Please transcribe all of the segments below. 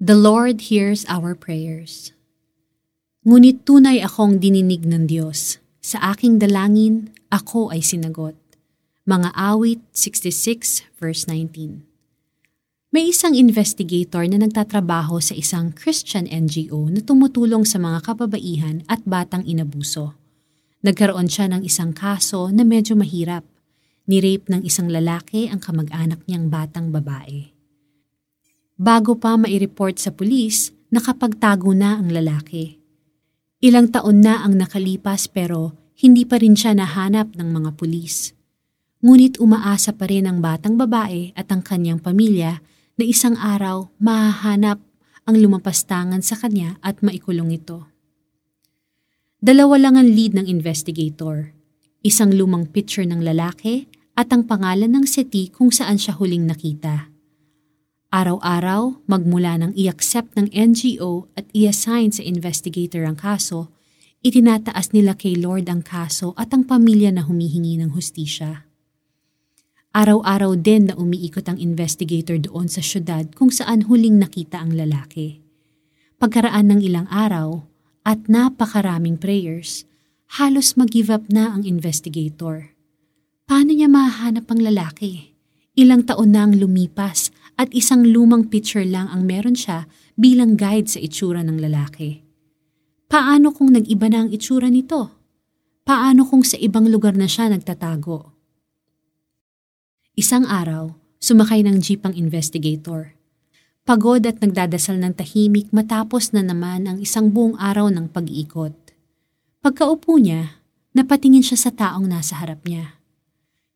The Lord hears our prayers. Ngunit tunay akong dininig ng Diyos. Sa aking dalangin, ako ay sinagot. Mga awit 66 verse 19 May isang investigator na nagtatrabaho sa isang Christian NGO na tumutulong sa mga kababaihan at batang inabuso. Nagkaroon siya ng isang kaso na medyo mahirap. Nirape ng isang lalaki ang kamag-anak niyang batang babae. Bago pa mai-report sa pulis, nakapagtago na ang lalaki. Ilang taon na ang nakalipas pero hindi pa rin siya nahanap ng mga pulis. Ngunit umaasa pa rin ang batang babae at ang kanyang pamilya na isang araw mahahanap ang lumapastangan sa kanya at maikulong ito. Dalawa lang ang lead ng investigator. Isang lumang picture ng lalaki at ang pangalan ng city kung saan siya huling nakita. Araw-araw, magmula ng i-accept ng NGO at i-assign sa investigator ang kaso, itinataas nila kay Lord ang kaso at ang pamilya na humihingi ng hustisya. Araw-araw din na umiikot ang investigator doon sa syudad kung saan huling nakita ang lalaki. Pagkaraan ng ilang araw at napakaraming prayers, halos mag-give up na ang investigator. Paano niya mahanap ang lalaki? Ilang taon na ang lumipas at isang lumang picture lang ang meron siya bilang guide sa itsura ng lalaki. Paano kung nag-iba na ang itsura nito? Paano kung sa ibang lugar na siya nagtatago? Isang araw, sumakay ng jeep ang investigator. Pagod at nagdadasal ng tahimik matapos na naman ang isang buong araw ng pag-iikot. Pagkaupo niya, napatingin siya sa taong nasa harap niya.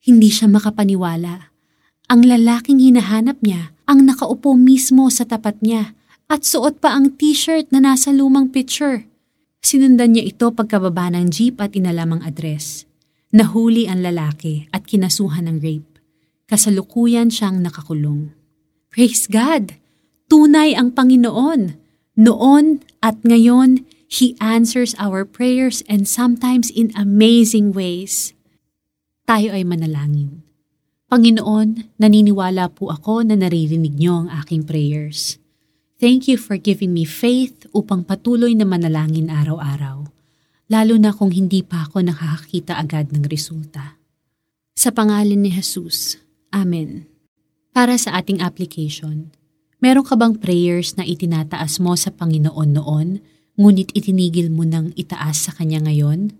Hindi siya makapaniwala. Ang lalaking hinahanap niya ang nakaupo mismo sa tapat niya at suot pa ang t-shirt na nasa lumang picture. Sinundan niya ito pagkababa ng jeep at inalam ang address. Nahuli ang lalaki at kinasuhan ng rape. Kasalukuyan siyang nakakulong. Praise God! Tunay ang Panginoon. Noon at ngayon, He answers our prayers and sometimes in amazing ways. Tayo ay manalangin. Panginoon, naniniwala po ako na naririnig niyo ang aking prayers. Thank you for giving me faith upang patuloy na manalangin araw-araw, lalo na kung hindi pa ako nakakakita agad ng resulta. Sa pangalan ni Jesus, Amen. Para sa ating application, meron ka bang prayers na itinataas mo sa Panginoon noon, ngunit itinigil mo nang itaas sa Kanya ngayon?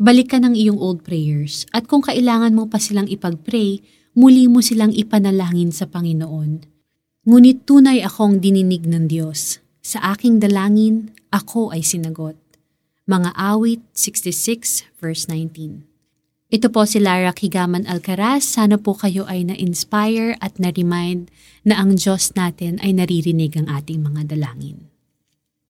Balik ka ng iyong old prayers at kung kailangan mo pa silang ipag-pray, muli mo silang ipanalangin sa Panginoon. Ngunit tunay akong dininig ng Diyos. Sa aking dalangin, ako ay sinagot. Mga awit 66 verse 19 Ito po si Lara Kigaman Alcaraz. Sana po kayo ay na-inspire at na-remind na ang Diyos natin ay naririnig ang ating mga dalangin.